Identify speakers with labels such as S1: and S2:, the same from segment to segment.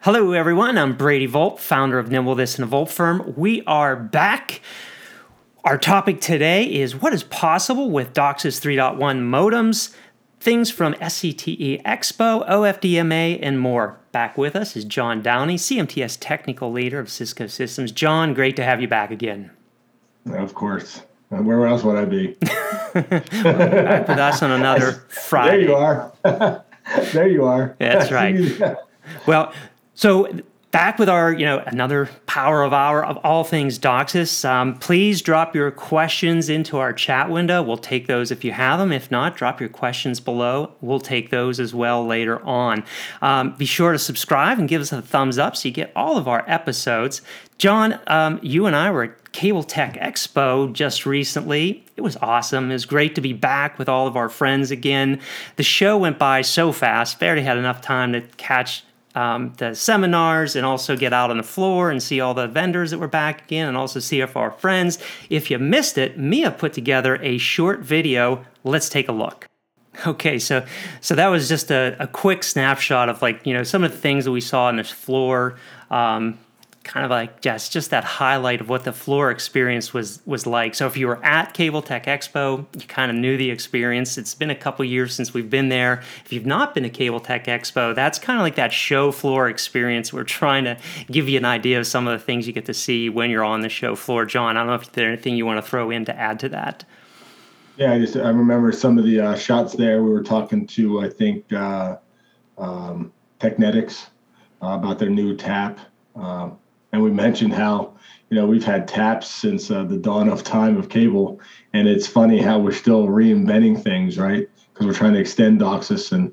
S1: Hello, everyone. I'm Brady Volpe, founder of Nimble This and the Volpe Firm. We are back. Our topic today is what is possible with DOCSIS 3.1 modems, things from SCTE Expo, OFDMA, and more. Back with us is John Downey, CMTS technical leader of Cisco Systems. John, great to have you back again.
S2: Of course. Where else would I be?
S1: Back with us on another Friday.
S2: There you are. there you are.
S1: That's right. Well, so back with our, you know, another power of hour of all things DOCSIS. Um, please drop your questions into our chat window. We'll take those if you have them. If not, drop your questions below. We'll take those as well later on. Um, be sure to subscribe and give us a thumbs up so you get all of our episodes. John, um, you and I were Cable Tech Expo just recently. It was awesome. It was great to be back with all of our friends again. The show went by so fast. Barely had enough time to catch um, the seminars and also get out on the floor and see all the vendors that were back again and also see if our friends. If you missed it, Mia put together a short video. Let's take a look. Okay, so so that was just a, a quick snapshot of like you know some of the things that we saw on the floor. Um, kind of like just just that highlight of what the floor experience was was like. So if you were at Cable Tech Expo, you kind of knew the experience. It's been a couple years since we've been there. If you've not been to Cable Tech Expo, that's kind of like that show floor experience. We're trying to give you an idea of some of the things you get to see when you're on the show floor. John, I don't know if there's anything you want to throw in to add to that.
S2: Yeah, I just I remember some of the uh, shots there. We were talking to I think uh, um, Technetix uh, about their new tap. Um, and we mentioned how you know we've had taps since uh, the dawn of time of cable. And it's funny how we're still reinventing things right? Because we're trying to extend DOCSIS. And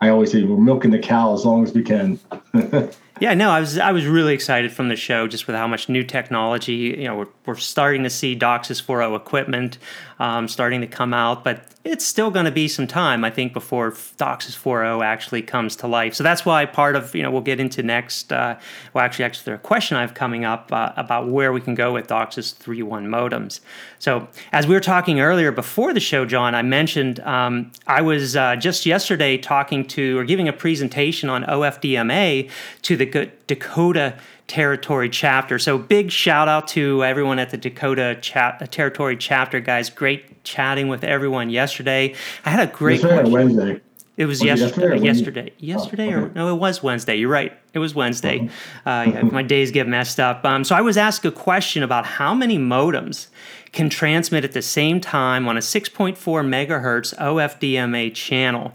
S2: i always say we're milking the cow as long as we can
S1: Yeah, no, I was I was really excited from the show just with how much new technology. You know, we're, we're starting to see DOCSIS 4.0 equipment um, starting to come out, but it's still going to be some time, I think, before DOCSIS 4.0 actually comes to life. So that's why part of you know we'll get into next. Uh, well, actually, actually, there's a question I have coming up uh, about where we can go with DOCSIS 3.1 modems. So as we were talking earlier before the show, John, I mentioned um, I was uh, just yesterday talking to or giving a presentation on OFDMA to the Dakota Territory chapter. So big shout out to everyone at the Dakota cha- Territory chapter, guys. Great chatting with everyone yesterday. I had a great
S2: yesterday Wednesday.
S1: It was,
S2: Was it
S1: yesterday.
S2: yesterday or
S1: Yesterday, yesterday,
S2: Oh,
S1: or no? It was Wednesday. You're right. It was Wednesday. Uh, yeah, my days get messed up. Um, so I was asked a question about how many modems can transmit at the same time on a 6.4 megahertz OFDMA channel.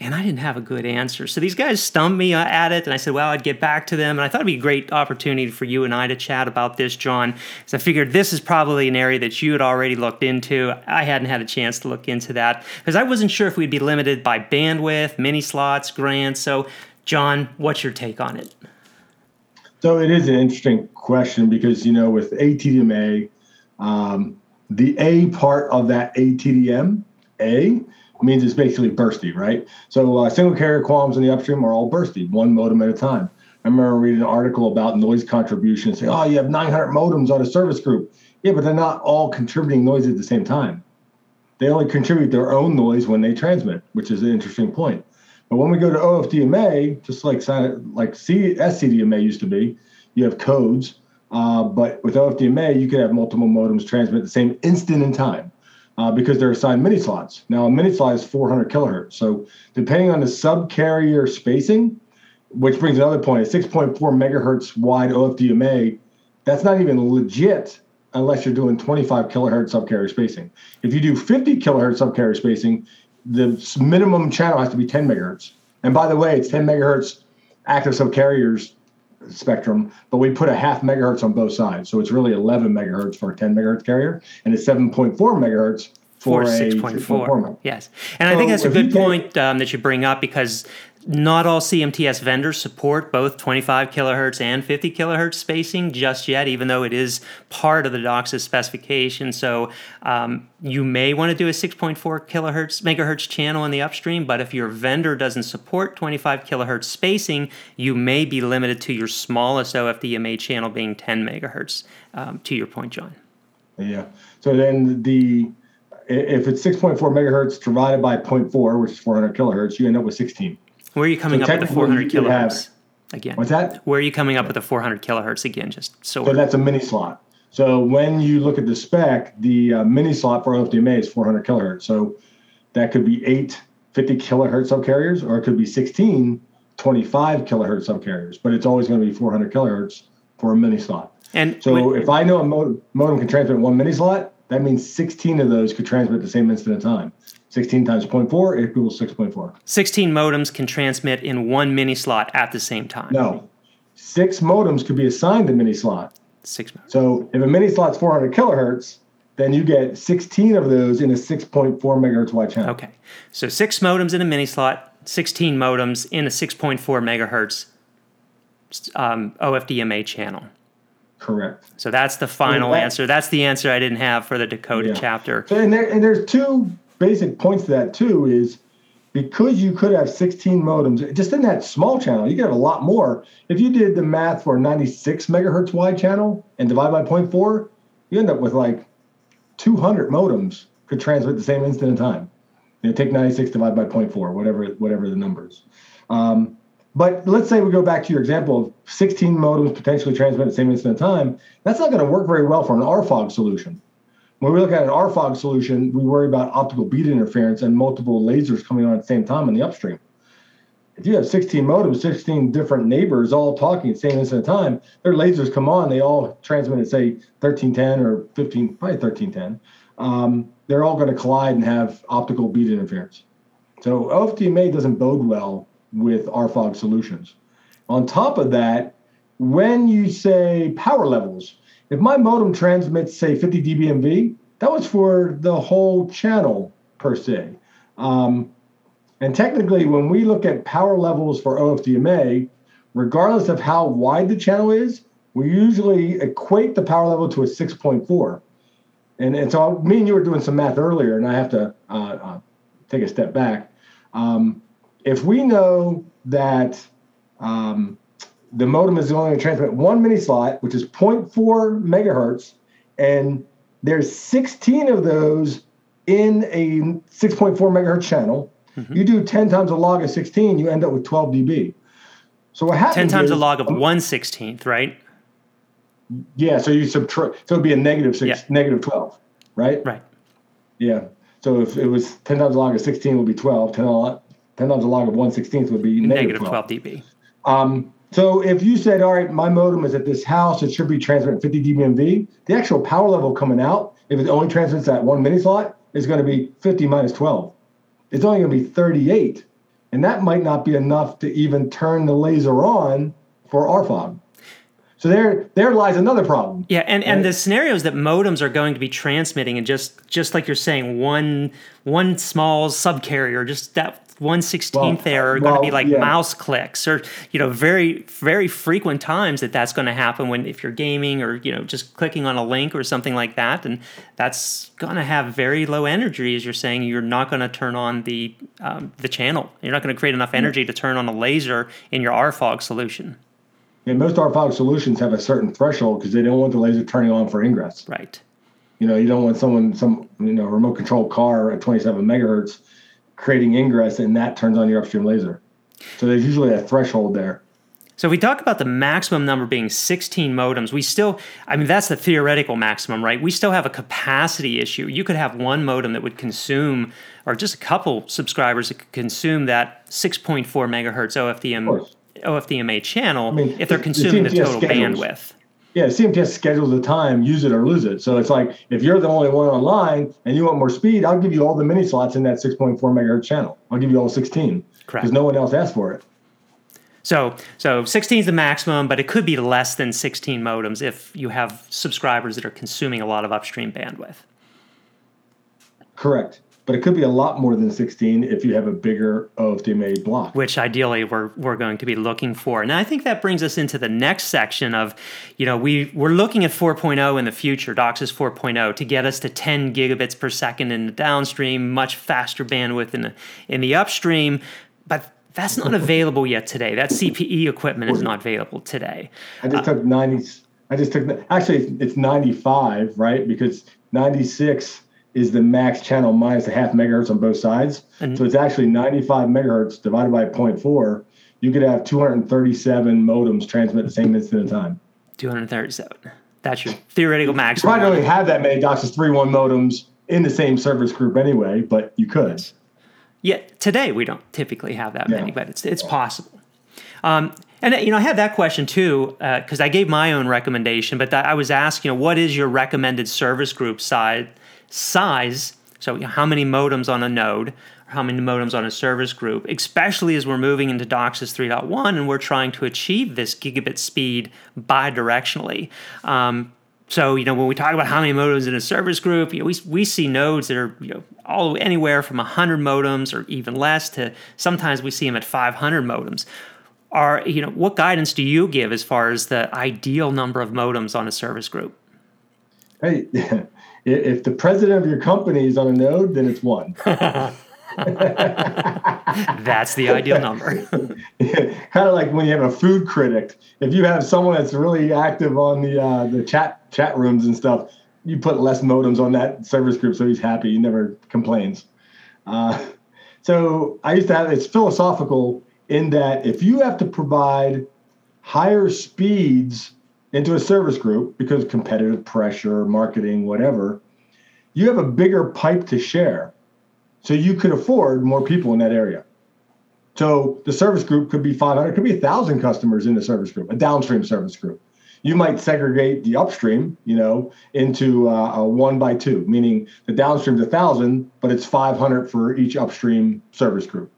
S1: And I didn't have a good answer. So these guys stumped me uh, at it, and I said, well, I'd get back to them. And I thought it'd be a great opportunity for you and I to chat about this, John, because I figured this is probably an area that you had already looked into. I hadn't had a chance to look into that because I wasn't sure if we'd be limited by bandwidth, mini slots, grants. So, John, what's your take on it?
S2: So it is an interesting question because you know with ATDMA, um, the A part of that ATDM A means it's basically bursty, right? So uh, single carrier QAMs in the upstream are all bursty, one modem at a time. I remember reading an article about noise contribution and saying, oh, you have 900 modems on a service group. Yeah, but they're not all contributing noise at the same time. They only contribute their own noise when they transmit, which is an interesting point. But when we go to OFDMA, just like like C- SCDMA used to be, you have codes. Uh, but with OFDMA, you could have multiple modems transmit the same instant in time uh, because they're assigned mini slots. Now, a mini slot is 400 kilohertz. So depending on the subcarrier spacing, which brings another point, a 6.4 megahertz wide OFDMA, that's not even legit unless you're doing 25 kilohertz subcarrier spacing. If you do 50 kilohertz subcarrier spacing, the minimum channel has to be 10 megahertz. And by the way, it's 10 megahertz active subcarriers spectrum, but we put a half megahertz on both sides. So it's really 11 megahertz for a 10 megahertz carrier, and it's 7.4 megahertz for,
S1: For
S2: a
S1: 6.4.
S2: 6.4.
S1: Yes. And I think that's a good point um, that you bring up because not all CMTS vendors support both 25 kilohertz and 50 kilohertz spacing just yet, even though it is part of the DOCSIS specification. So um, you may want to do a 6.4 kilohertz megahertz channel in the upstream, but if your vendor doesn't support 25 kilohertz spacing, you may be limited to your smallest OFDMA channel being 10 megahertz. Um, to your point, John.
S2: Yeah. So then the if it's 6.4 megahertz divided by 0.4, which is 400 kilohertz, you end up with 16.
S1: Where are you coming
S2: So
S1: up with the 400
S2: technically you could have-
S1: kilohertz again?
S2: What's that?
S1: Where are you coming up with the 400 kilohertz again? Just so,
S2: So that's a mini slot. So when you look at the spec, the uh, mini slot for OFDMA is 400 kilohertz. So that could be eight 50 kilohertz subcarriers, or it could be 16 25 kilohertz subcarriers. But it's always going to be 400 kilohertz for a mini slot.
S1: and
S2: So
S1: when-
S2: if I know a modem, modem can transmit one mini slot, that means 16 of those could transmit at the same instant of time. 16 times 0.4 equals 6.4.
S1: 16 modems can transmit in one mini slot at the same time.
S2: No, six modems could be assigned to mini slot.
S1: Six modems.
S2: So if a mini slot's 400 kilohertz, then you get 16 of those in a 6.4 megahertz wide channel.
S1: Okay. So six modems in a mini slot, 16 modems in a 6.4 megahertz um, OFDMA channel.
S2: Correct.
S1: So that's the final
S2: that-
S1: answer. That's the answer I didn't have for the Dakota
S2: Yeah.
S1: chapter.
S2: So and, there, and there's two basic points to that too is because you could have 16 modems just in that small channel, you have a lot more. If you did the math for a 96 megahertz wide channel and divide by 0.4, you end up with like 200 modems could transmit the same instant in time. You know, take 96 divided by 0.4, whatever whatever the numbers. Um, but let's say we go back to your example of 16 modems potentially transmit the same instant in time. That's not going to work very well for an RFOG solution. When we look at an RFOG solution, we worry about optical beat interference and multiple lasers coming on at the same time in the upstream. If you have 16 modems, 16 different neighbors all talking at the same instant of time, their lasers come on, they all transmit at, say, 1310 or 15, probably 1310. Um, they're all going to collide and have optical beat interference. So OFDMA doesn't bode well with RFOG solutions. On top of that, when you say power levels, if my modem transmits, say, 50 dBmV, that was for the whole channel per se. Um, and technically, when we look at power levels for OFDMA, regardless of how wide the channel is, we usually equate the power level to a 6.4. And, and so me and you were doing some math earlier, and I have to uh, uh, take a step back. Um, if we know that um, the modem is only going to transmit one mini slot, which is 0.4 megahertz, and there's 16 of those in a 6.4 megahertz channel. You do 10 times the log of 16, you end up with 12 dB. So what happens?
S1: 10 times the
S2: is-
S1: log of 1 16th, right?
S2: Yeah, so you subtract. So it'd be a negative six,
S1: Yeah.
S2: negative 12, right?
S1: Right.
S2: Yeah. So if it was 10 times the log of 16 would be 12. 10, log- 10 times the log of 1 16th would be
S1: Negative
S2: 12.
S1: 12 dB.
S2: Um, so if you said, all right, my modem is at this house, it should be transmitting 50 dBmV, the actual power level coming out, if it only transmits that one mini slot, is going to be 50 minus 12. It's only going to be 38. And that might not be enough to even turn the laser on for RFOG. So there, there lies another problem.
S1: Yeah, and, and
S2: Right.
S1: the scenarios that modems are going to be transmitting, and just just like you're saying, one one small subcarrier, just that one sixteenth
S2: Well,
S1: there are going to be like
S2: yeah.
S1: mouse clicks, or you know, very very frequent times that that's going to happen when if you're gaming or you know just clicking on a link or something like that, and that's going to have very low energy, as you're saying. You're not going to turn on the um, the channel. You're not going to create enough energy to turn on a laser in your RFOG solution.
S2: And most RFOG solutions have a certain threshold because they don't want the laser turning on for ingress.
S1: Right.
S2: You know, you don't want someone, some you know, remote control car at 27 megahertz creating ingress, and that turns on your upstream laser. So there's usually a threshold there.
S1: So if we talk about the maximum number being 16 modems, we still, I mean, that's the theoretical maximum, right? We still have a capacity issue. You could have one modem that would consume, or just a couple subscribers that could consume that 6.4 megahertz OFDM. OFDMA channel
S2: mean,
S1: if they're
S2: the- the
S1: consuming the, total
S2: schedules.
S1: bandwidth.
S2: Yeah, CMTS schedules the time, use it or lose it. So it's like if you're the only one online and you want more speed, I'll give you all the mini slots in that 6.4 megahertz channel. I'll give you all 16
S1: Correct.
S2: because no one else asked for it.
S1: So, so 16 is the maximum, but it could be less than 16 modems if you have subscribers that are consuming a lot of upstream bandwidth.
S2: Correct. But it could be a lot more than 16 if you have a bigger OFDMA block.
S1: which ideally we're, we're going to be looking for. And I think that brings us into the next section of, you know, we, we're looking at 4.0 in the future, DOCSIS 4.0, to get us to 10 gigabits per second in the downstream, much faster bandwidth in the, in the upstream. But that's not available yet today. That CPE equipment is not available today.
S2: I just took 90. I just took actually it's 95, right? Because 96 is the max channel minus a half megahertz on both sides. Mm-hmm. So it's actually 95 megahertz divided by 0.4. You could have 237 modems transmit the same instant of time.
S1: 237. That's your theoretical max.
S2: You probably don't have that many DOCSIS 3.1 modems in the same service group anyway, but you could.
S1: Yeah, today we don't typically have that yeah. many, but it's it's yeah. possible. Um, and you know, I had that question too because uh, I gave my own recommendation, but that I was asked, you know, what is your recommended service group size? Size. So, how many modems on a node, or how many modems on a service group, especially as we're moving into DOCSIS 3.1 and we're trying to achieve this gigabit speed bidirectionally. Um, so you know when we talk about how many modems in a service group, you know, we we see nodes that are you know all anywhere from 100 modems or even less to sometimes we see them at 500 modems are you know what guidance do you give as far as the ideal number of modems on a service group
S2: hey if the president of your company is on a node then it's one.
S1: That's the ideal number.
S2: Kind of like when you have a food critic. If you have someone that's really active on the uh, the chat chat rooms and stuff you put less modems on that service group so he's happy. He never complains. Uh, so i used to have it's philosophical in that if you have to provide higher speeds into a service group because competitive pressure, marketing, whatever, you have a bigger pipe to share. So you could afford more people in that area. So the service group could be 500, could be a 1,000 customers in the service group, a downstream service group. You might segregate the upstream, you know, into uh, a one by two, meaning the downstream's 1,000, but it's 500 for each upstream service group.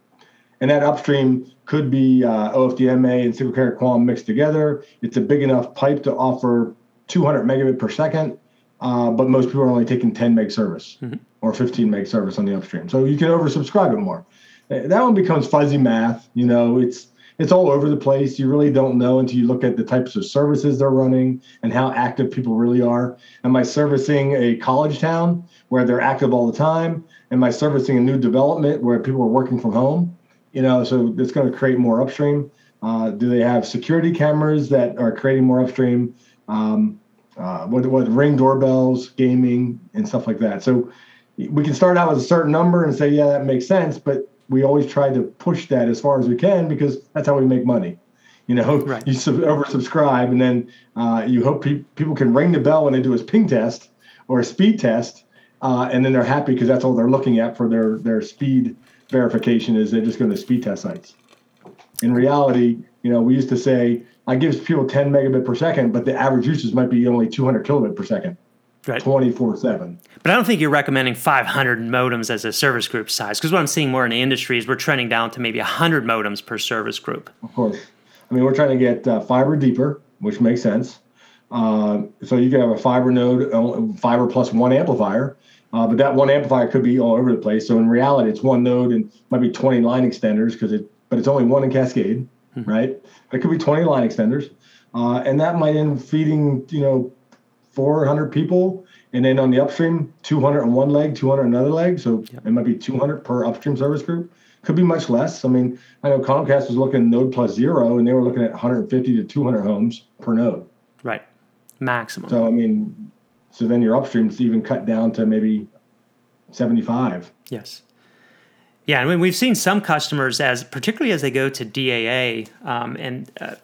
S2: And that upstream could be uh, OFDMA and single carrier QAM mixed together. It's a big enough pipe to offer 200 megabit per second, uh, but most people are only taking 10 meg service mm-hmm. or 15 meg service on the upstream. So you can oversubscribe it more. That one becomes fuzzy math. You know, it's it's all over the place. You really don't know until you look at the types of services they're running and how active people really are. Am I servicing a college town where they're active all the time? Am I servicing a new development where people are working from home? You know, so it's going to create more upstream. Uh, do they have security cameras that are creating more upstream? Um, uh, what, what ring doorbells, gaming, and stuff like that. So we can start out with a certain number and say, yeah, that makes sense, but we always try to push that as far as we can because that's how we make money. You know, right. you sub- oversubscribe, and then uh, you hope pe- people can ring the bell when they do a ping test or a speed test, uh, and then they're happy because that's all they're looking at for their their speed verification is they're just going to speed test sites. In reality, you know, we used to say I give people 10 megabit per second, but the average usage might be only 200 kilobit per second. Right. 24 7.
S1: But I don't think you're recommending 500 modems as a service group size because what I'm seeing more in the industry is we're trending down to maybe 100 modems per service group.
S2: Of course. I mean, we're trying to get uh, fiber deeper, which makes sense. Uh, so you can have a fiber node, uh, fiber plus one amplifier, uh, but that one amplifier could be all over the place. So in reality, it's one node and might be 20 line extenders because it, but it's only one in Cascade, mm-hmm. right? But it could be 20 line extenders, uh, and that might end feeding you know 400 people, and then on the upstream, 200 on one leg, 200 on another leg. So yep. it might be 200 per upstream service group. Could be much less. I mean, I know Comcast was looking node plus zero, and they were looking at 150 to 200 homes per node.
S1: Right, maximum.
S2: So I mean, so then your upstreams even cut down to maybe 75.
S1: Yes. Yeah, and we've seen some customers as, particularly as they go to DAA, um, and uh,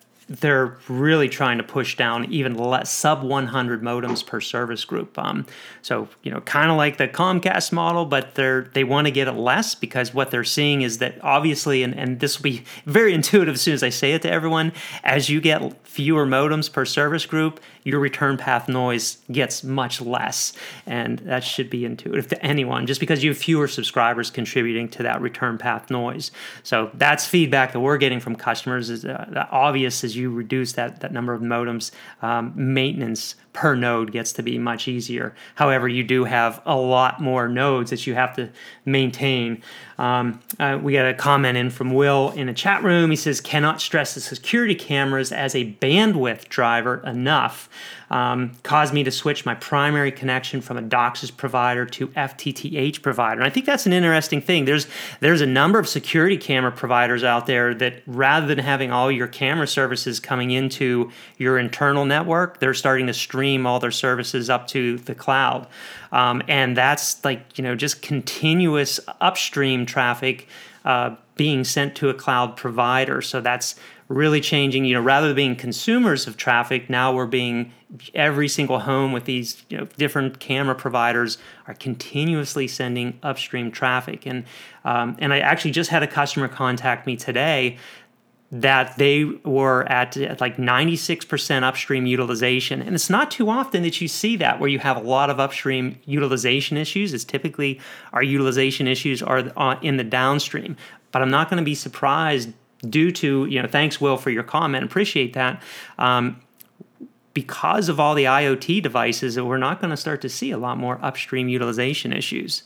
S1: they're really trying to push down even less sub 100 modems per service group. Um, so you know, kind of like the Comcast model, but they're they want to get it less because what they're seeing is that obviously, and, and this will be very intuitive as soon as I say it to everyone, as you get fewer modems per service group, your return path noise gets much less, and that should be intuitive to anyone. Just because you have fewer subscribers contributing to that return path noise, so that's feedback that we're getting from customers. Is uh, obvious as you reduce that that number of modems, um, maintenance per node gets to be much easier. However, you do have a lot more nodes that you have to maintain. Um, uh, we got a comment in from Will in a chat room. He says, cannot stress the security cameras as a bandwidth driver enough. um, caused me to switch my primary connection from a DOCSIS provider to FTTH provider. And I think that's an interesting thing. There's there's a number of security camera providers out there that rather than having all your camera services coming into your internal network, they're starting to stream all their services up to the cloud. Um, and that's like you know just continuous upstream traffic uh, being sent to a cloud provider. So that's really changing. You know, rather than being consumers of traffic, now we're being every single home with these you know different camera providers are continuously sending upstream traffic. And um, and I actually just had a customer contact me today that they were at, like 96% upstream utilization. And it's not too often that you see that where you have a lot of upstream utilization issues. It's typically our utilization issues are uh, in the downstream. But I'm not going to be surprised due to, you know, thanks, Will, for your comment. Appreciate that. Um, because of all the IoT devices, we're not going to start to see a lot more upstream utilization issues.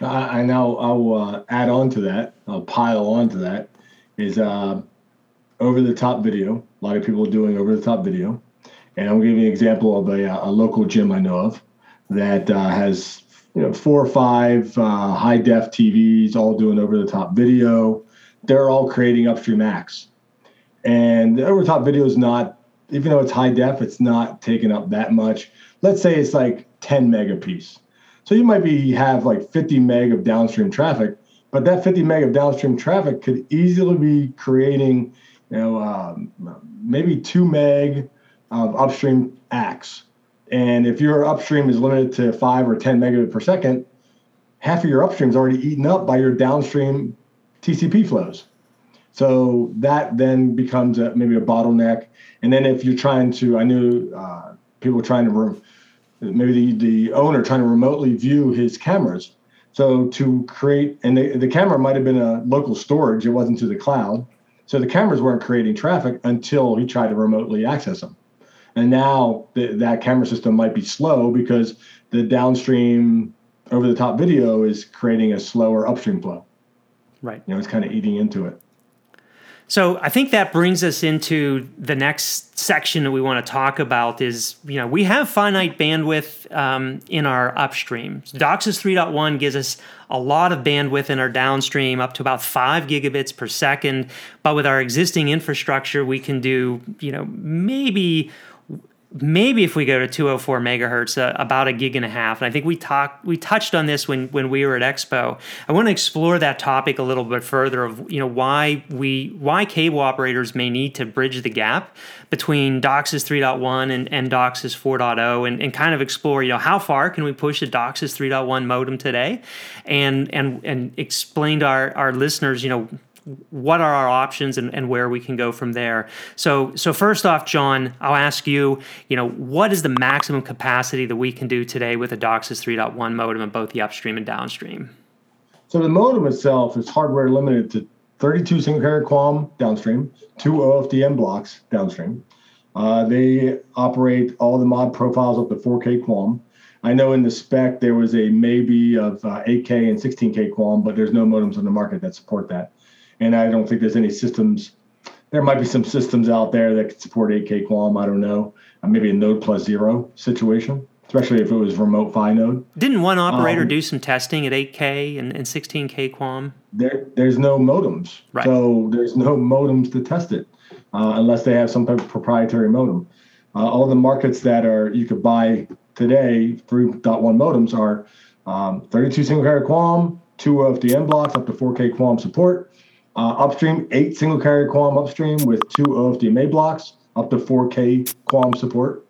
S2: I, now I'll uh, add on to that. I'll pile on to that is uh, over the top video. A lot of people are doing over the top video. And I'll give you an example of a, a local gym I know of that uh, has you know four or five uh, high def TVs all doing over the top video. They're all creating upstream acts. And the over the top video is not, even though it's high def, it's not taking up that much. Let's say it's like 10 meg a piece. So you might be have like 50 meg of downstream traffic, but that 50 meg of downstream traffic could easily be creating, you know, um, maybe two meg of upstream acts. And if your upstream is limited to five or 10 megabit per second, half of your upstream is already eaten up by your downstream TCP flows. So that then becomes a, maybe a bottleneck. And then if you're trying to, I knew uh, people trying to, maybe the, the owner trying to remotely view his cameras so to create, and the, the camera might have been a local storage, it wasn't to the cloud. So the cameras weren't creating traffic until he tried to remotely access them. And now the, that camera system might be slow because the downstream over the top video is creating a slower upstream flow.
S1: Right.
S2: You know, it's kind of eating into it.
S1: So I think that brings us into the next section that we want to talk about is, you know, we have finite bandwidth um, in our upstream. DOCSIS 3.1 gives us a lot of bandwidth in our downstream, up to about five gigabits per second. But with our existing infrastructure, we can do, you know, maybe maybe if we go to 204 megahertz uh, about a gig and a half. And i think we talked we touched on this when when we were at expo. I want to explore that topic a little bit further of you know why we why cable operators may need to bridge the gap between DOCSIS 3.1 and, and DOCSIS 4.0 and, and kind of explore, you know, how far can we push a DOCSIS 3.1 modem today? And and and explain to our, our listeners, you know, what are our options and, and where we can go from there. So, so first off, John, I'll ask you, you know, what is the maximum capacity that we can do today with a DOCSIS 3.1 modem in both the upstream and downstream?
S2: So the modem itself is hardware limited to 32 single carrier QAM downstream, two OFDM blocks downstream. Uh, they operate all the mod profiles up to 4K QAM. I know in the spec there was a maybe of uh, 8K and 16K QAM, but there's no modems on the market that support that and I don't think there's any systems. There might be some systems out there that could support 8K QAM. I don't know. Uh, maybe a node plus zero situation, especially if it was remote PHY node.
S1: Didn't one operator um, do some testing at 8K and, and 16K QAM?
S2: There, there's no modems, right. so there's no modems to test it uh, unless they have some type of proprietary modem. Uh, all the markets that are you could buy today through 3.1 modems are um, 32 single carrier QAM, two OFDM blocks up to 4K QAM support, uh, upstream, eight single carrier QAM upstream with two OFDMA blocks, up to 4K QAM support.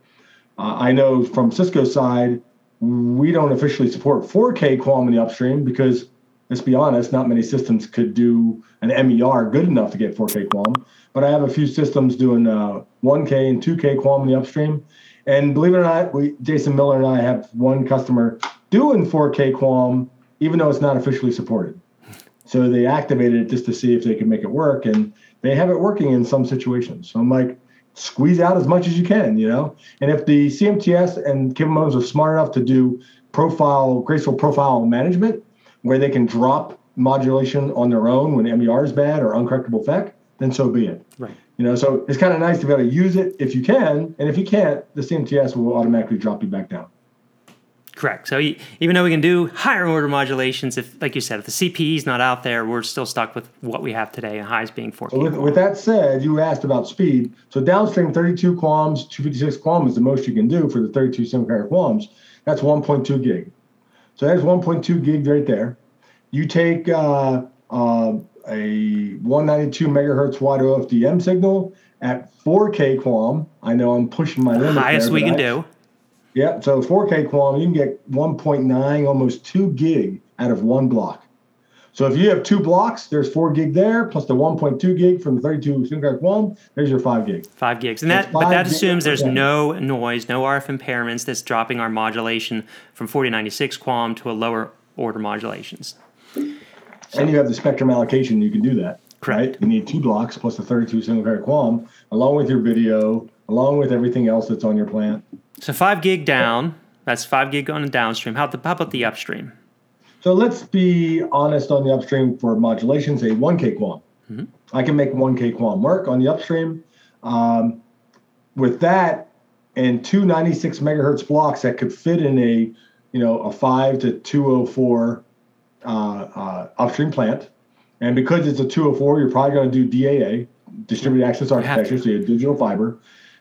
S2: Uh, I know from Cisco's side, we don't officially support 4K QAM in the upstream because, let's be honest, not many systems could do an MER good enough to get 4K QAM. But I have a few systems doing uh, 1K and 2K QAM in the upstream. And believe it or not, we, Jason Miller and I have one customer doing 4K QAM, even though it's not officially supported. So they activated it just to see if they could make it work, and they have it working in some situations. So I'm like, squeeze out as much as you can, you know. And if the CMTS and modems are smart enough to do profile, graceful profile management, where they can drop modulation on their own when MER is bad or uncorrectable FEC, then so be it.
S1: Right.
S2: You know, so it's kind of nice to be able to use it if you can, and if you can't, the CMTS will automatically drop you back down.
S1: Correct. So even though we can do higher order modulations, if, like you said, if the CPE is not out there, we're still stuck with what we have today, and highs being 14.
S2: So with, with, that said, you asked about speed. So downstream 32 QAMs, 256 QAM is the most you can do for the 32 single carrier QAMs. That's 1.2 gig. So that's 1.2 gig right there. You take uh, uh, a 192 megahertz wide OFDM signal at 4K QAM. I know I'm pushing my limit.
S1: Highest
S2: there,
S1: we can
S2: I,
S1: do.
S2: Yep. So 4K QAM, you can get 1.9, almost 2 gig out of one block. So if you have two blocks, there's 4 gig there, plus the 1.2 gig from the 32 single QAM, there's your 5 gig.
S1: 5 gigs. And that, but that assumes there's no noise, no RF impairments that's dropping our modulation from 4096 QAM to a lower order modulations.
S2: So, and you have the spectrum allocation, you can do that.
S1: Correct.
S2: Right? You need two blocks plus the 32 single pair QAM, along with your video, along with everything else that's on your plant.
S1: So five gig down. That's five gig on the downstream. How, the, how about the upstream?
S2: So let's be honest on the upstream for modulation, say 1K QAM. Mm-hmm. I can make 1K QAM work on the upstream. Um, with that and two 96 megahertz blocks that could fit in a, you know, a 5 to 204 uh, uh, upstream plant. And because it's a 204, you're probably going to do DAA, distributed access architecture, so you have digital fiber.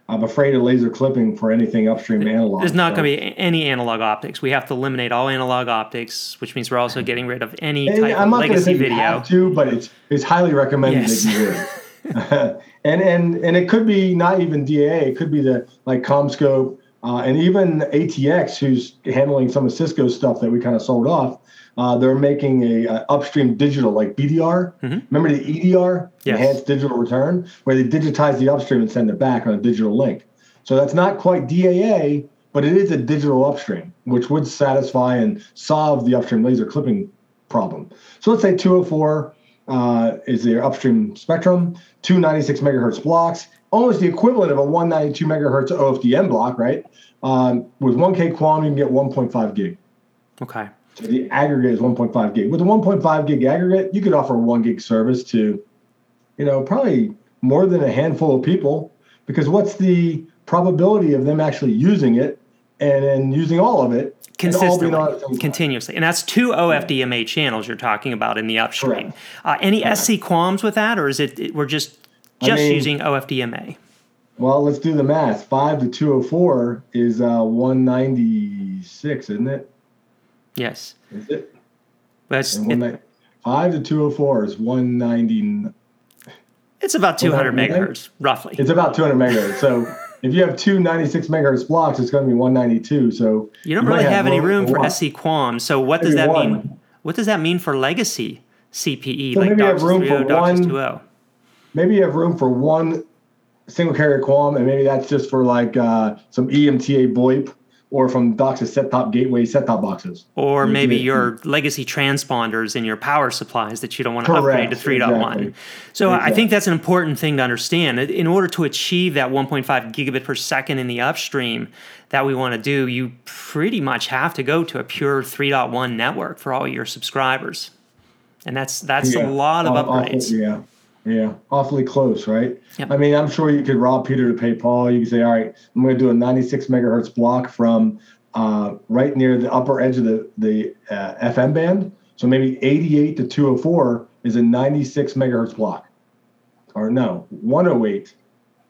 S2: I'm afraid of laser clipping for anything upstream analog.
S1: There's not so. going to be any analog optics. We have to eliminate all analog optics, which means we're also getting rid of any and type I'm of legacy video. You
S2: have to, but it's it's highly recommended yes. that you do and and and it could be not even DAA. It could be the like CommScope uh, and even ATX, who's handling some of Cisco's stuff that we kind of sold off. Uh, they're making a, a, upstream digital like BDR. Mm-hmm. Remember the EDR, yes. enhanced digital return, where they digitize the upstream and send it back on a digital link. So that's not quite DAA, but it is a digital upstream, which would satisfy and solve the upstream laser clipping problem. So let's say 204 uh, is their upstream spectrum, 296 megahertz blocks, almost the equivalent of a 192 megahertz OFDM block, right? Um, with 1K QAM, you can get 1.5 gig.
S1: Okay.
S2: So the aggregate is 1.5 gig. With a 1.5 gig aggregate, you could offer one gig service to, you know, probably more than a handful of people. Because what's the probability of them actually using it and then using all of it
S1: consistently, continuously, and that's two OFDMA channels you're talking about in the upstream. Uh, any Correct. SC QAMs with that, or is it we're just just I mean, using OFDMA?
S2: Well, let's do the math. Five to two hundred four is uh, one ninety six, isn't it?
S1: Yes.
S2: Is it?
S1: That's
S2: it, five to two hundred oh four is one ninety.
S1: It's about two hundred megahertz, roughly.
S2: It's about two hundred megahertz. So if you have two 96 megahertz blocks, it's going to be 192. So
S1: you don't you really have, have, any room for SC QAM. So what does that one. mean? What does that mean for legacy CPE
S2: so like maybe DOCSIS 3.0, DOCSIS 2.0? Maybe you have room for one single carrier QAM, and maybe that's just for like uh, some EMTA VoIP or from DOCSIS set-top gateway set-top boxes.
S1: Or maybe your legacy transponders in your power supplies that you don't want to Correct. upgrade to 3.1. Exactly. So exactly. I think that's an important thing to understand. In order to achieve that 1.5 gigabit per second in the upstream that we want to do, you pretty much have to go to a pure 3.1 network for all your subscribers. And that's that's yeah. a lot of upgrades.
S2: yeah. Yeah, awfully close, right? Yep. I mean, I'm sure you could rob Peter to pay Paul. You could say, all right, I'm going to do a 96 megahertz block from uh, right near the upper edge of the the uh, FM band. So maybe 88 to 204 is a 96 megahertz block, or no, 108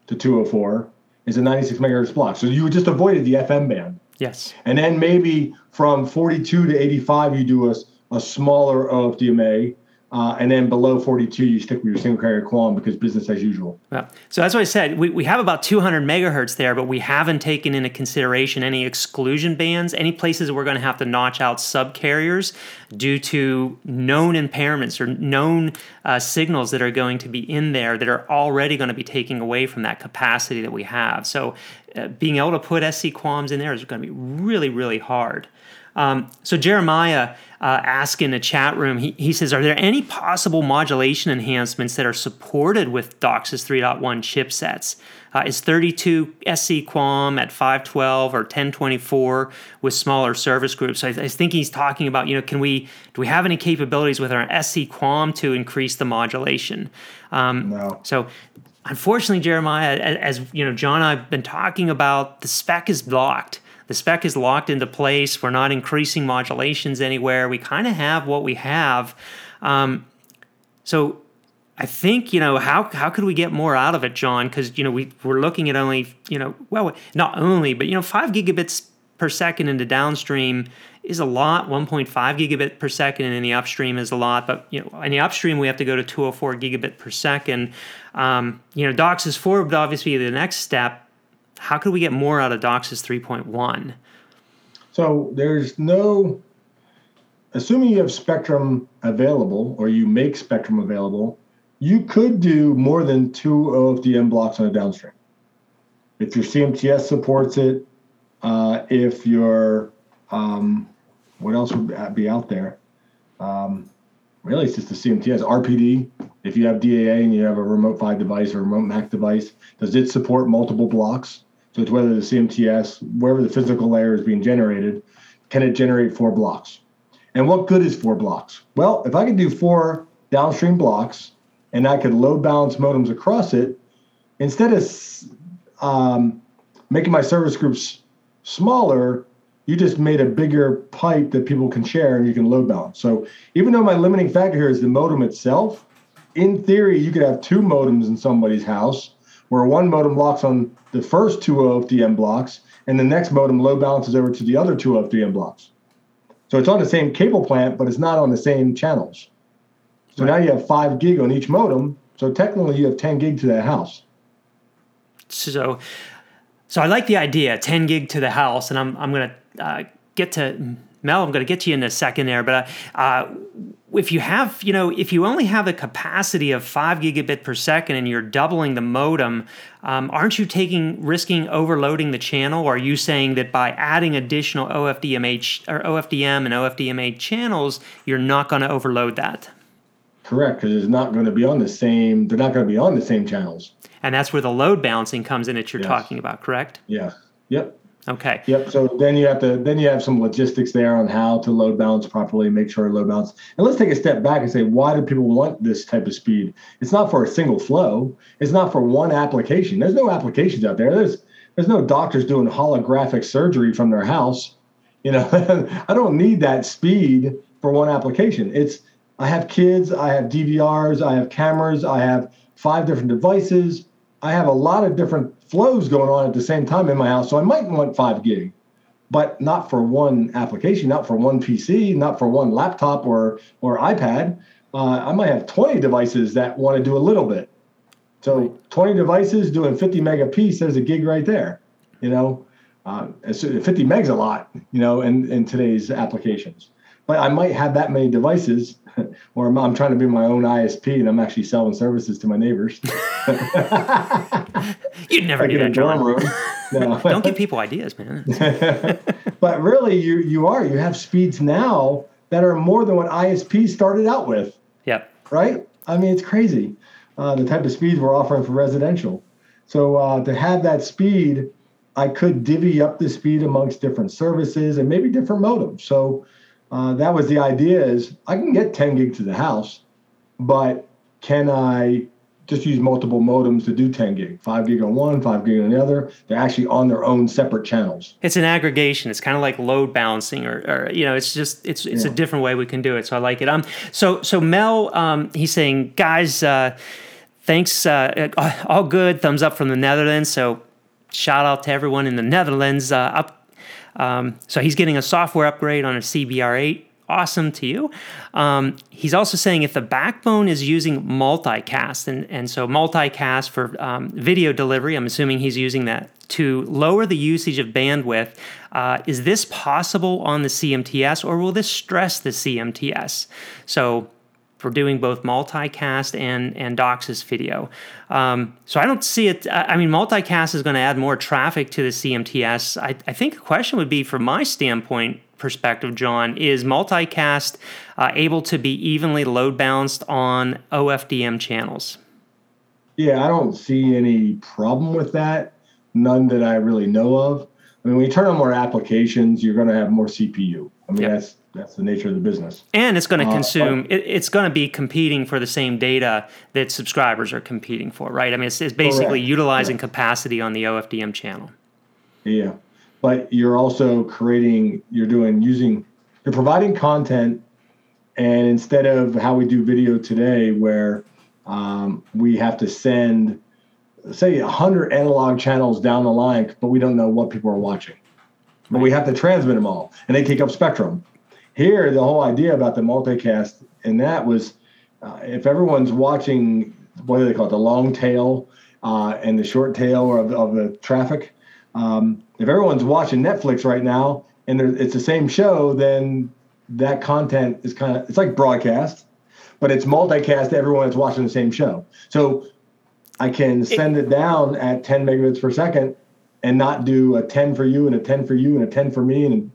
S2: to 204 is a 96 megahertz block. So you just avoided the FM band.
S1: Yes.
S2: And then maybe from 42 to 85, you do a, a smaller OFDMA uh, and then below 42, you stick with your single carrier QAM because business as usual.
S1: Yeah. So that's what I said. We, we have about 200 megahertz there, but we haven't taken into consideration any exclusion bands, any places we're going to have to notch out subcarriers due to known impairments or known uh, signals that are going to be in there that are already going to be taking away from that capacity that we have. So uh, being able to put SC QAMs in there is going to be really, really hard. Um, so Jeremiah uh, asked in the chat room, he, he says, are there any possible modulation enhancements that are supported with DOCSIS 3.1 chipsets? Uh, is 32 SC QAM at 512 or 1024 with smaller service groups? I, I, think he's talking about, you know, can we do we have any capabilities with our SC QAM to increase the modulation?
S2: Um, no.
S1: So unfortunately, Jeremiah, as, as you know, John and I've been talking about, the spec is blocked. The spec is locked into place. We're not increasing modulations anywhere. We kind of have what we have. Um, so I think you know how how could we get more out of it, John? Because you know we we're looking at only you know well not only but you know five gigabits per second into downstream is a lot. 1.5 gigabit per second in the upstream is a lot, but you know in the upstream we have to go to 204 gigabit per second. Um, you know DOCSIS 4 would obviously be the next step, how could we get more out of DOCSIS 3.1?
S2: So there's no, assuming you have spectrum available or you make spectrum available, you could do more than two OFDM blocks on a downstream. If your CMTS supports it, uh, if your, um, what else would be out there? Um, really, it's just the CMTS. RPD, if you have DAA and you have a remote PHY device or remote MAC device, does it support multiple blocks? So it's whether the CMTS, wherever the physical layer is being generated, can it generate four blocks? And what good is four blocks? Well, if I can do four downstream blocks and I could load balance modems across it, instead of um, making my service groups smaller, you just made a bigger pipe that people can share and you can load balance. So even though my limiting factor here is the modem itself, in theory, you could have two modems in somebody's house where one modem locks on the first two OFDM blocks, and the next modem load balances over to the other two OFDM blocks. So it's on the same cable plant, but it's not on the same channels. So right. now you have five gig on each modem. So technically, you have 10 gig to that house.
S1: So, so I like the idea, 10 gig to the house, and I'm I'm going to uh, get to Mel. I'm going to get to you in a second there, but uh, uh if you have, you know, if you only have a capacity of five gigabit per second and you're doubling the modem, um, aren't you taking risking overloading the channel? Or are you saying that by adding additional OFDMH or OFDM and OFDMA channels, you're not going to overload that?
S2: Correct, because it's not going to be on the same. They're not going to be on the same channels.
S1: And that's where the load balancing comes in that you're yes. talking about, correct?
S2: Yeah. Yep.
S1: Okay.
S2: Yep. So then you have to then you have some logistics there on how to load balance properly, make sure load balance. And let's take a step back and say, why do people want this type of speed? It's not for a single flow. It's not for one application. There's no applications out there. There's there's no doctors doing holographic surgery from their house. You know, I don't need that speed for one application. It's I have kids, I have DVRs, I have cameras, I have five different devices. I have a lot of different flows going on at the same time in my house. So I might want five gig, but not for one application, not for one PC, not for one laptop or or iPad. Uh, I might have 20 devices that want to do a little bit. So 20 devices doing 50 meg a piece, there's a gig right there. You know, uh, 50 megs a lot. You know, in in today's applications. But I might have that many devices or I'm, I'm, trying to be my own ISP and I'm actually selling services to my neighbors.
S1: You'd never do that, John. Room. No. Don't give people ideas, man.
S2: but really, you you are you have speeds now that are more than what ISP started out with.
S1: Yep.
S2: Right. I mean, it's crazy uh, the type of speeds we're offering for residential. So uh, to have that speed, I could divvy up the speed amongst different services and maybe different modems. So uh, that was the idea is I can get 10 gig to the house, but can I just use multiple modems to do 10 gig, 5 gig on one, 5 gig on the other? They're actually on their own separate channels.
S1: It's an aggregation. It's kind of like load balancing or, or you know, it's just, it's, it's yeah. a different way we can do it. So I like it. Um, so, so Mel, um, he's saying, guys, uh, thanks. Uh, all good. Thumbs up from the Netherlands. So shout out to everyone in the Netherlands. Uh, up um, so he's getting a software upgrade on a CBR8. Awesome to you. Um, he's also saying if the backbone is using multicast, and, and so multicast for um, video delivery, I'm assuming he's using that to lower the usage of bandwidth. Uh, is this possible on the CMTS or will this stress the CMTS? So for doing both multicast and and DOCSIS video. Um, so I don't see it. I mean, multicast is going to add more traffic to the CMTS. I, I think the question would be, from my standpoint perspective, John, is multicast uh, able to be evenly load balanced on OFDM channels?
S2: Yeah, I don't see any problem with that. None that I really know of. I mean, when you turn on more applications, you're going to have more CPU. I mean, yep. that's that's the nature of the business.
S1: And it's going to uh, consume. Uh, it, it's going to be competing for the same data that subscribers are competing for, right? I mean, it's, it's basically correct. utilizing yeah. capacity on the OFDM channel.
S2: Yeah, but you're also creating. You're doing using. You're providing content, and instead of how we do video today, where um, we have to send, say, 100 analog channels down the line, but we don't know what people are watching. But right. we have to transmit them all, and they take up spectrum. Here, the whole idea about the multicast and that was uh, if everyone's watching, what do they call it, the long tail uh, and the short tail of, of the traffic. Um, if everyone's watching Netflix right now and it's the same show, then that content is kind of it's like broadcast, but it's multicast to everyone that's watching the same show. So I can send it, it down at 10 megabits per second and not do a 10 for you and a 10 for you and a 10 for me and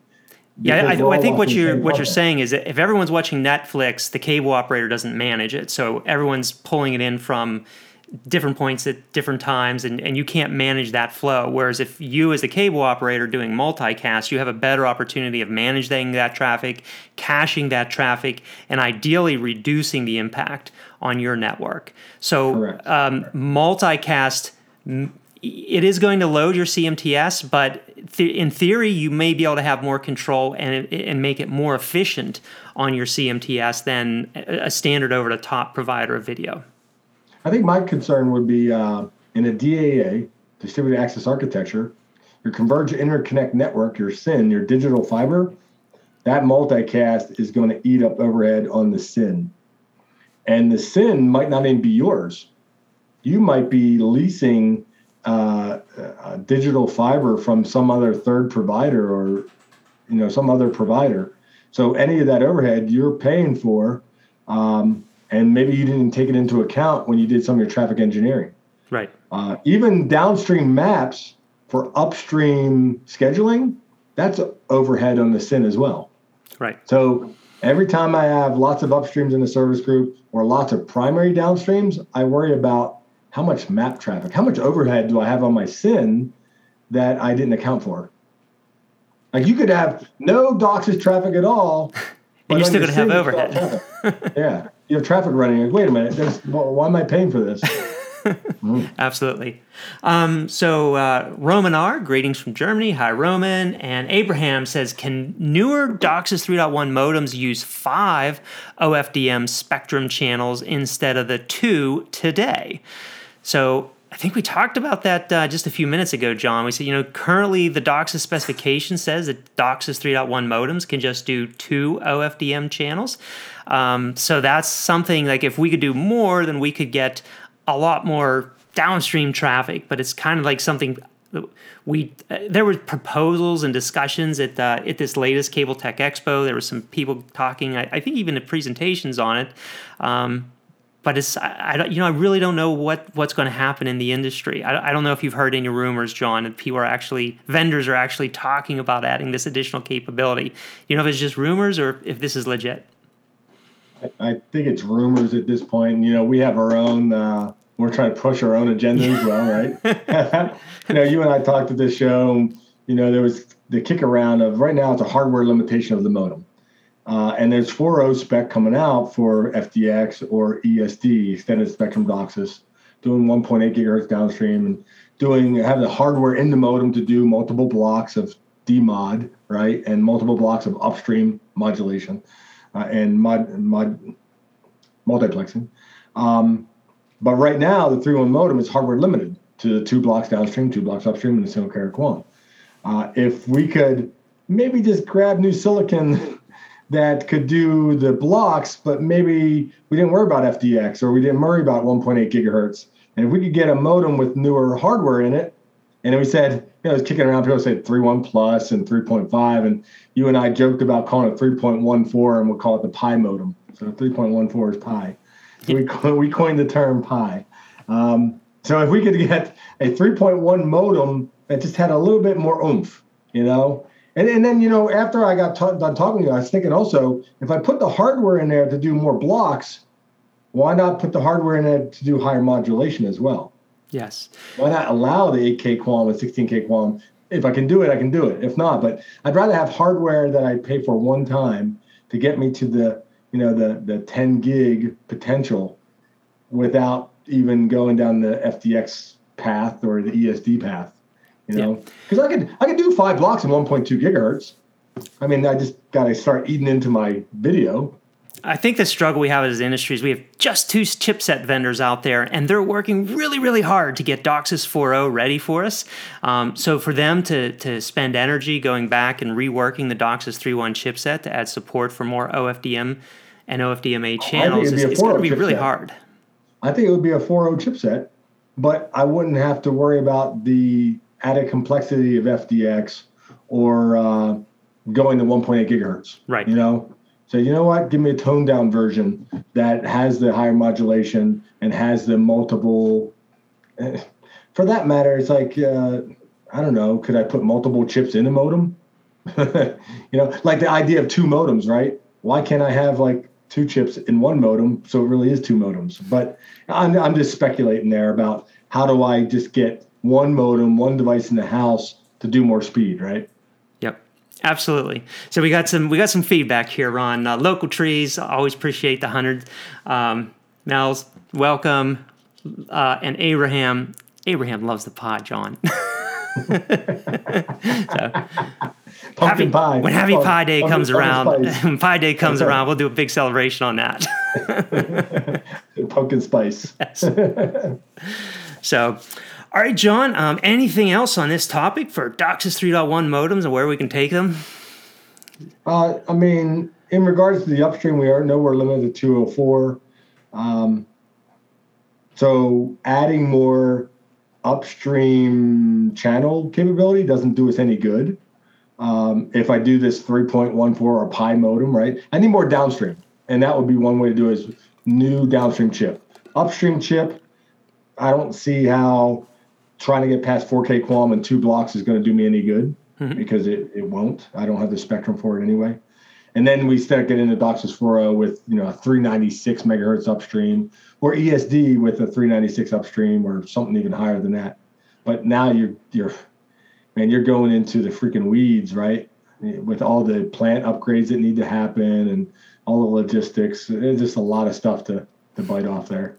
S1: yeah, I, I, think what you're what you're saying is that if everyone's watching Netflix, the cable operator doesn't manage it, so everyone's pulling it in from different points at different times, and, and you can't manage that flow. Whereas if you, as the cable operator, doing multicast, you have a better opportunity of managing that traffic, caching that traffic, and ideally reducing the impact on your network. So um, multicast it is going to load your CMTS, but th- in theory, you may be able to have more control and, and make it more efficient on your CMTS than a standard over the top provider of video.
S2: I think my concern would be uh, in a DAA, distributed access architecture, your converged interconnect network, your CIN, your digital fiber, that multicast is going to eat up overhead on the CIN. And the CIN might not even be yours. You might be leasing uh, uh, digital fiber from some other third provider or you know some other provider. So any of that overhead you're paying for, um, and maybe you didn't take it into account when you did some of your traffic engineering.
S1: Right.
S2: Uh, even downstream maps for upstream scheduling, that's overhead on the CIN as well.
S1: Right.
S2: So every time I have lots of upstreams in the service group or lots of primary downstreams, I worry about how much map traffic, how much overhead do I have on my CIN that I didn't account for? Like you could have no DOCSIS traffic at all,
S1: and you're still going to have overhead.
S2: yeah, you have traffic running. Like, wait a minute, why am I paying for this?
S1: mm. Absolutely. Um, so uh, Roman R, greetings from Germany. Hi, Roman. And Abraham says, can newer DOCSIS 3.1 modems use five OFDM spectrum channels instead of the two today? So I think we talked about that uh, just a few minutes ago, John. We said, you know, currently the DOCSIS specification says that DOCSIS 3.1 modems can just do two OFDM channels. Um, so that's something like if we could do more, then we could get a lot more downstream traffic. But it's kind of like something we uh, there were proposals and discussions at uh, at this latest Cable-Tec Expo. There were some people talking. I, I think even the presentations on it. Um, but it's I, I, you know I really don't know what what's going to happen in the industry. I, I don't know if you've heard any rumors, John, that people are actually vendors are actually talking about adding this additional capability. You know if it's just rumors or if this is legit.
S2: I think it's rumors at this point. You know, we have our own. Uh, we're trying to push our own agenda as well, right? you know, you and I talked at this show. You know, there was the kick around of right now it's a hardware limitation of the modem. Uh, and there's 4.0 spec coming out for FDX or ESD, extended spectrum DOCSIS, doing 1.8 gigahertz downstream and doing have the hardware in the modem to do multiple blocks of DMOD, right, and multiple blocks of upstream modulation uh, and mod, mod multiplexing. Um, but right now, the 3.1 modem is hardware limited to two blocks downstream, two blocks upstream, and a single carrier QAM. Uh, if we could maybe just grab new silicon that could do the blocks, but maybe we didn't worry about FDX or we didn't worry about 1.8 gigahertz. And if we could get a modem with newer hardware in it, and we said, you know, I was kicking around, people said 3.1 plus and 3.5, and you and I joked about calling it 3.14, and we'll call it the Pi modem. So 3.14 is pi. So we, we coined the term pi. Um, so if we could get a 3.1 modem that just had a little bit more oomph, you know, and, and then, you know, after I got t- done talking to you, I was thinking also, if I put the hardware in there to do more blocks, why not put the hardware in there to do higher modulation as well?
S1: Yes.
S2: Why not allow the 8K QAM and 16K QAM? If I can do it, I can do it. If not, but I'd rather have hardware that I pay for one time to get me to the, you know, the the 10 gig potential without even going down the FDX path or the ESD path. You know, because yeah. I could I could do five blocks in 1.2 gigahertz. I mean, I just got to start eating into my video.
S1: I think the struggle we have as industries, we have just two chipset vendors out there, and they're working really, really hard to get DOCSIS 4.0 ready for us. Um, so for them to to spend energy going back and reworking the DOCSIS 3.1 chipset to add support for more OFDM and OFDMA channels, it's, it's going to be really hard.
S2: I think it would be a 4.0 chipset, but I wouldn't have to worry about the added complexity of FDX or uh, going to 1.8 gigahertz.
S1: Right.
S2: You know, so you know what? Give me a toned down version that has the higher modulation and has the multiple. Eh, for that matter, it's like uh, I don't know. Could I put multiple chips in a modem? you know, like the idea of two modems, right? Why can't I have like two chips in one modem? So it really is two modems. But I'm I'm just speculating there about how do I just get one modem, one device in the house to do more speed, right?
S1: Yep, absolutely. So we got some we got some feedback here on uh, local trees. always appreciate the hundred. Um, Mel's welcome, uh, and Abraham. Abraham loves the pod, John. so,
S2: Pumpkin happy, pie.
S1: When Happy Pie Day comes around, when Pie Day comes around, we'll do a big celebration on that.
S2: pumpkin spice. Yes.
S1: so, all right, John, um, anything else on this topic for DOCSIS 3.1 modems and where we can take them?
S2: Uh, I mean, in regards to the upstream, we are nowhere limited to 204. Um, so adding more upstream channel capability doesn't do us any good. Um, if I do this 3.14 or pi modem, right? I need more downstream. And that would be one way to do it is new downstream chip. Upstream chip, I don't see how trying to get past 4K QAM in two blocks is going to do me any good mm-hmm. because it, it won't. I don't have the spectrum for it anyway. And then we start getting into DOCSIS 4.0 with you know a 396 megahertz upstream or ESD with a 396 upstream or something even higher than that. But now you're you're man, you're going into the freaking weeds, right? With all the plant upgrades that need to happen and all the logistics. There's just a lot of stuff to to bite off there.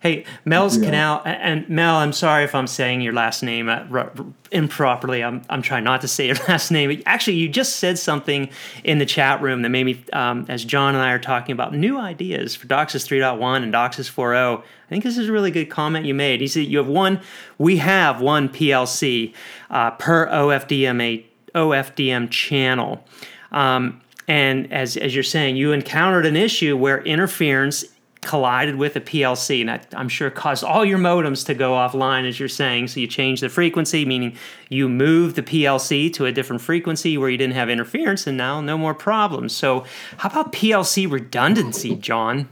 S1: Hey, Mel's yeah. Canal, and Mel, I'm sorry if I'm saying your last name uh, improperly. I'm, I'm trying not to say your last name. Actually, you just said something in the chat room that made me, um, as John and I are talking about new ideas for DOCSIS 3.1 and DOCSIS 4.0. I think this is a really good comment you made. He said you have one, we have one PLC uh, per OFDM, OFDM channel. Um, and as, as you're saying, you encountered an issue where interference collided with a PLC, and that I'm sure caused all your modems to go offline, as you're saying. So you change the frequency, meaning you move the PLC to a different frequency where you didn't have interference, and now no more problems. So, how about PLC redundancy, John?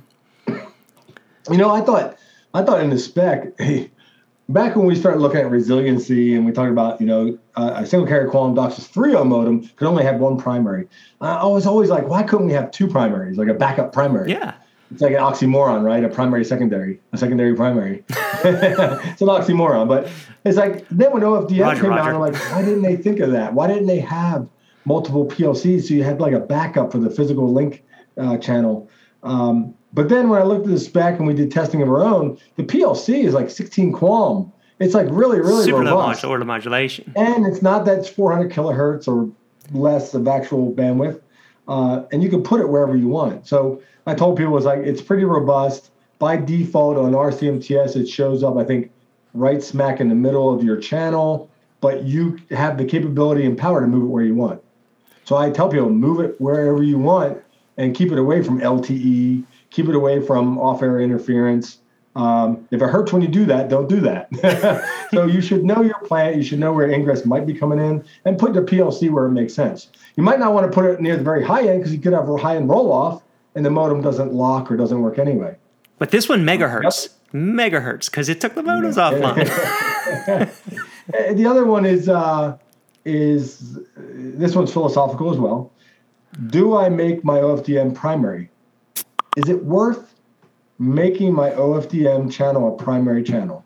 S2: You know, I thought I thought in the spec. Hey, back when we started looking at resiliency and we talked about, you know, uh, a single carrier QAM DOCSIS 3.0 modem could only have one primary. I was always like, why couldn't we have two primaries, like a backup primary?
S1: Yeah
S2: it's like an oxymoron, right? A primary, secondary, a secondary, primary. it's an oxymoron, but it's like then when OFDM Roger, came Roger. out, I'm like, why didn't they think of that? Why didn't they have multiple PLCs so you had like a backup for the physical link uh, channel? Um, but then when I looked at the spec and we did testing of our own, the PLC is like 16 QAM. It's like really, really
S1: Super
S2: robust.
S1: Super low modulation.
S2: And it's not that it's 400 kilohertz or less of actual bandwidth. Uh, and you can put it wherever you want. So I told people it's like it's pretty robust. By default on our CMTS, it shows up, I think, right smack in the middle of your channel, but you have the capability and power to move it where you want. So I tell people move it wherever you want and keep it away from LTE, keep it away from off-air interference. Um, if it hurts when you do that, don't do that. so you should know your plant. You should know where ingress might be coming in, and put the PLC where it makes sense. You might not want to put it near the very high end because you could have a high end roll off, and the modem doesn't lock or doesn't work anyway.
S1: But this one megahertz, yep. megahertz, because it took the modems yeah.
S2: offline. the other one is uh, is this one's philosophical as well. Do I make my OFDM primary? Is it worth making my OFDM channel a primary channel?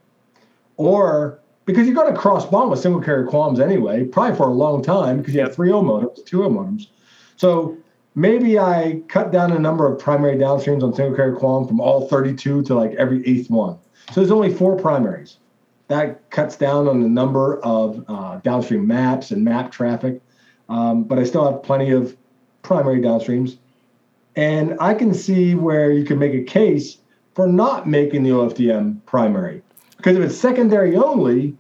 S2: Or because you're going to cross bond with single carrier QAMs anyway, probably for a long time because you have three O modems, two O modems. So maybe I cut down the number of primary downstreams on single carrier QAM from all 32 to like every eighth one. So there's only four primaries. That cuts down on the number of uh, downstream maps and map traffic, um, but I still have plenty of primary downstreams. And I can see where you can make a case for not making the OFDM primary. Because if it's secondary only,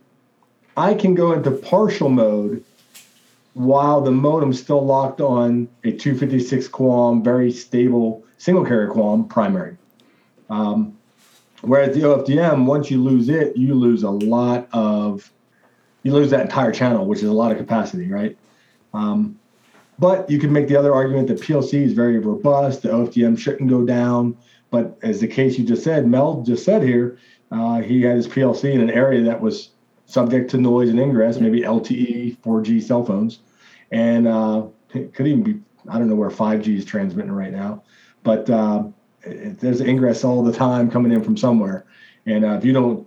S2: I can go into partial mode while the modem's still locked on a 256 QAM, very stable single carrier QAM primary. Um, whereas the OFDM, once you lose it, you lose a lot of, you lose that entire channel, which is a lot of capacity, right? Um, but you can make the other argument that PLC is very robust, the OFDM shouldn't go down. But as the case you just said, Mel just said here, uh, he had his PLC in an area that was subject to noise and ingress, maybe LTE, 4G cell phones, and uh, it could even be I don't know where 5G is transmitting right now, but uh, there's ingress all the time coming in from somewhere, and uh, if you don't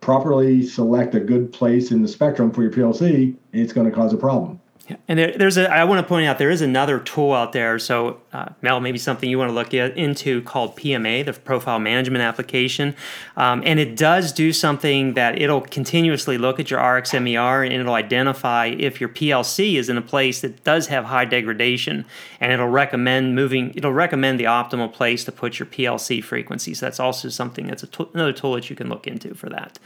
S2: properly select a good place in the spectrum for your PLC, it's going to cause a problem.
S1: And there, there's a, I want to point out there is another tool out there. So, uh, Mel, maybe something you want to look at, into called PMA, the Profile Management Application. Um, and it does do something that it'll continuously look at your RxMER and it'll identify if your PLC is in a place that does have high degradation. And it'll recommend moving, it'll recommend the optimal place to put your PLC frequency. So, that's also something that's another tool that you can look into for that.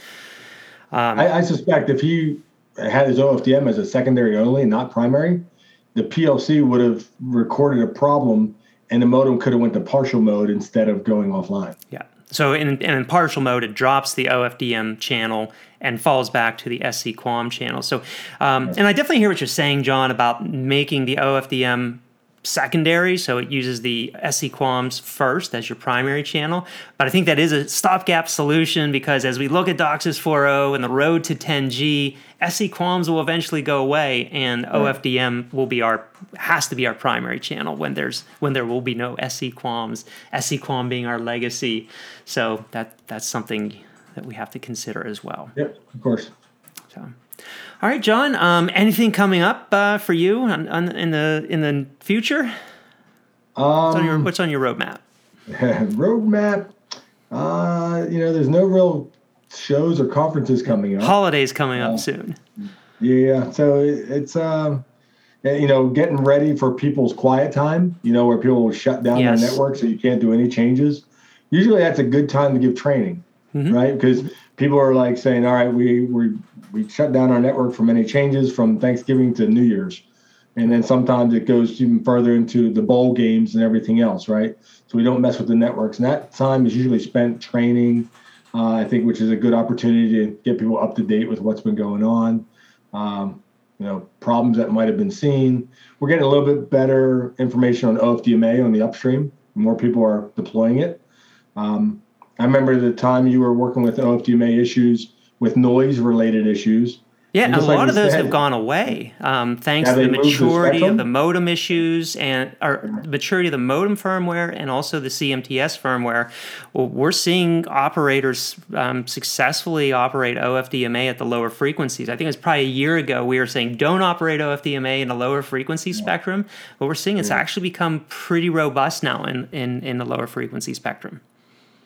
S2: Um, I, I suspect if you had his OFDM as a secondary only, not primary, the PLC would have recorded a problem and the modem could have went to partial mode instead of going offline.
S1: Yeah. So in, in partial mode, it drops the OFDM channel and falls back to the SC QAM channel. So, um, and I definitely hear what you're saying, John, about making the OFDM secondary, so it uses the SC QAMs first as your primary channel. But I think that is a stopgap solution because as we look at DOCSIS 4.0 and the road to 10G, SC QAMs will eventually go away, and OFDM will be our has to be our primary channel when there's when there will be no SC QAMs. SC QAM being our legacy, so that that's something that we have to consider as well.
S2: Yep, of course.
S1: So. All right, John. Um, anything coming up uh, for you on, on, in the in the future? Um, what's, on your, what's on your roadmap?
S2: roadmap. Uh, you know, there's no real shows or conferences coming up.
S1: Holidays coming up uh, soon.
S2: Yeah, so it, it's um, you know, getting ready for people's quiet time. You know, where people will shut down yes. their network, so you can't do any changes. Usually, that's a good time to give training, mm-hmm. right? Because people are like saying, "All right, we we we shut down our network from any changes from Thanksgiving to New Year's. And then sometimes it goes even further into the bowl games and everything else, right? So we don't mess with the networks. And that time is usually spent training, uh, I think, which is a good opportunity to get people up to date with what's been going on. Um, you know, problems that might have been seen. We're getting a little bit better information on OFDMA on the upstream. More people are deploying it. Um, I remember the time you were working with OFDMA issues with noise related issues.
S1: Yeah, a lot of those said, have gone away um, thanks to the maturity the of the modem issues and or the maturity of the modem firmware and also the CMTS firmware. Well, we're seeing operators um, successfully operate OFDMA at the lower frequencies. I think it was probably a year ago we were saying don't operate OFDMA in a lower frequency yeah. spectrum, but we're seeing it's yeah. actually become pretty robust now in, in, in the lower frequency spectrum.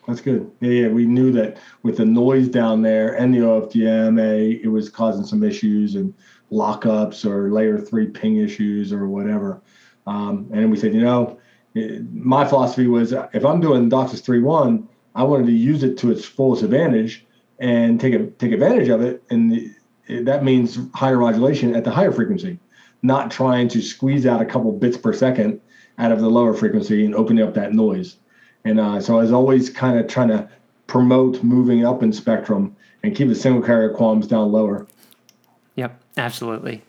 S2: That's good. Yeah, yeah. We knew that with the noise down there and the OFDMA, it was causing some issues and lockups or layer three ping issues or whatever. Um, and we said, you know, it, my philosophy was if I'm doing DOCSIS 3.1, I wanted to use it to its fullest advantage and take a, take advantage of it. And the, it, that means higher modulation at the higher frequency, not trying to squeeze out a couple bits per second out of the lower frequency and opening up that noise. And uh, so I was always kind of trying to promote moving up in spectrum and keep the single carrier QAMs down lower.
S1: Yep, absolutely.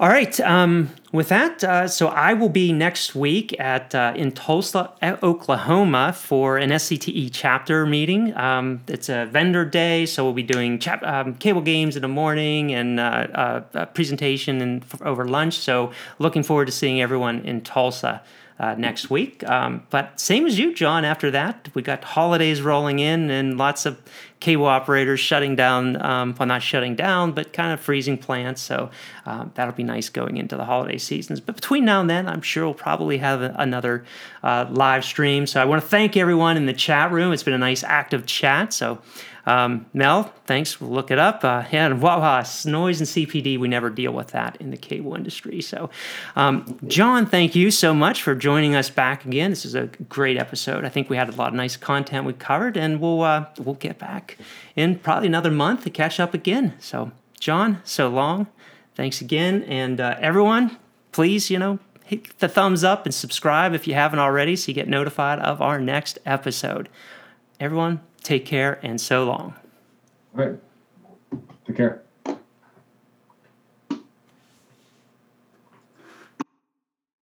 S1: All right. Um, with that, uh, so I will be next week at uh, in Tulsa, Oklahoma, for an SCTE chapter meeting. Um, it's a vendor day, so we'll be doing chap- um, cable games in the morning and uh, a presentation and f- over lunch. So looking forward to seeing everyone in Tulsa uh, next week. Um, but same as you, John. After that, we got holidays rolling in and lots of cable operators shutting down. Um, well, not shutting down, but kind of freezing plants. So uh, that'll be nice going into the holiday seasons. But between now and then, I'm sure we'll probably have a, another uh, live stream. So I want to thank everyone in the chat room. It's been a nice active chat. So um, Mel, thanks. We'll look it up. Uh, and Wawa, noise and CPD, we never deal with that in the cable industry. So, um, John, thank you so much for joining us back again. This is a great episode. I think we had a lot of nice content we covered, and we'll uh, we'll get back in probably another month to catch up again. So, John, so long. Thanks again, and uh, everyone, please, you know, hit the thumbs up and subscribe if you haven't already, so you get notified of our next episode. Everyone, Take care and so long.
S2: All right. Take care.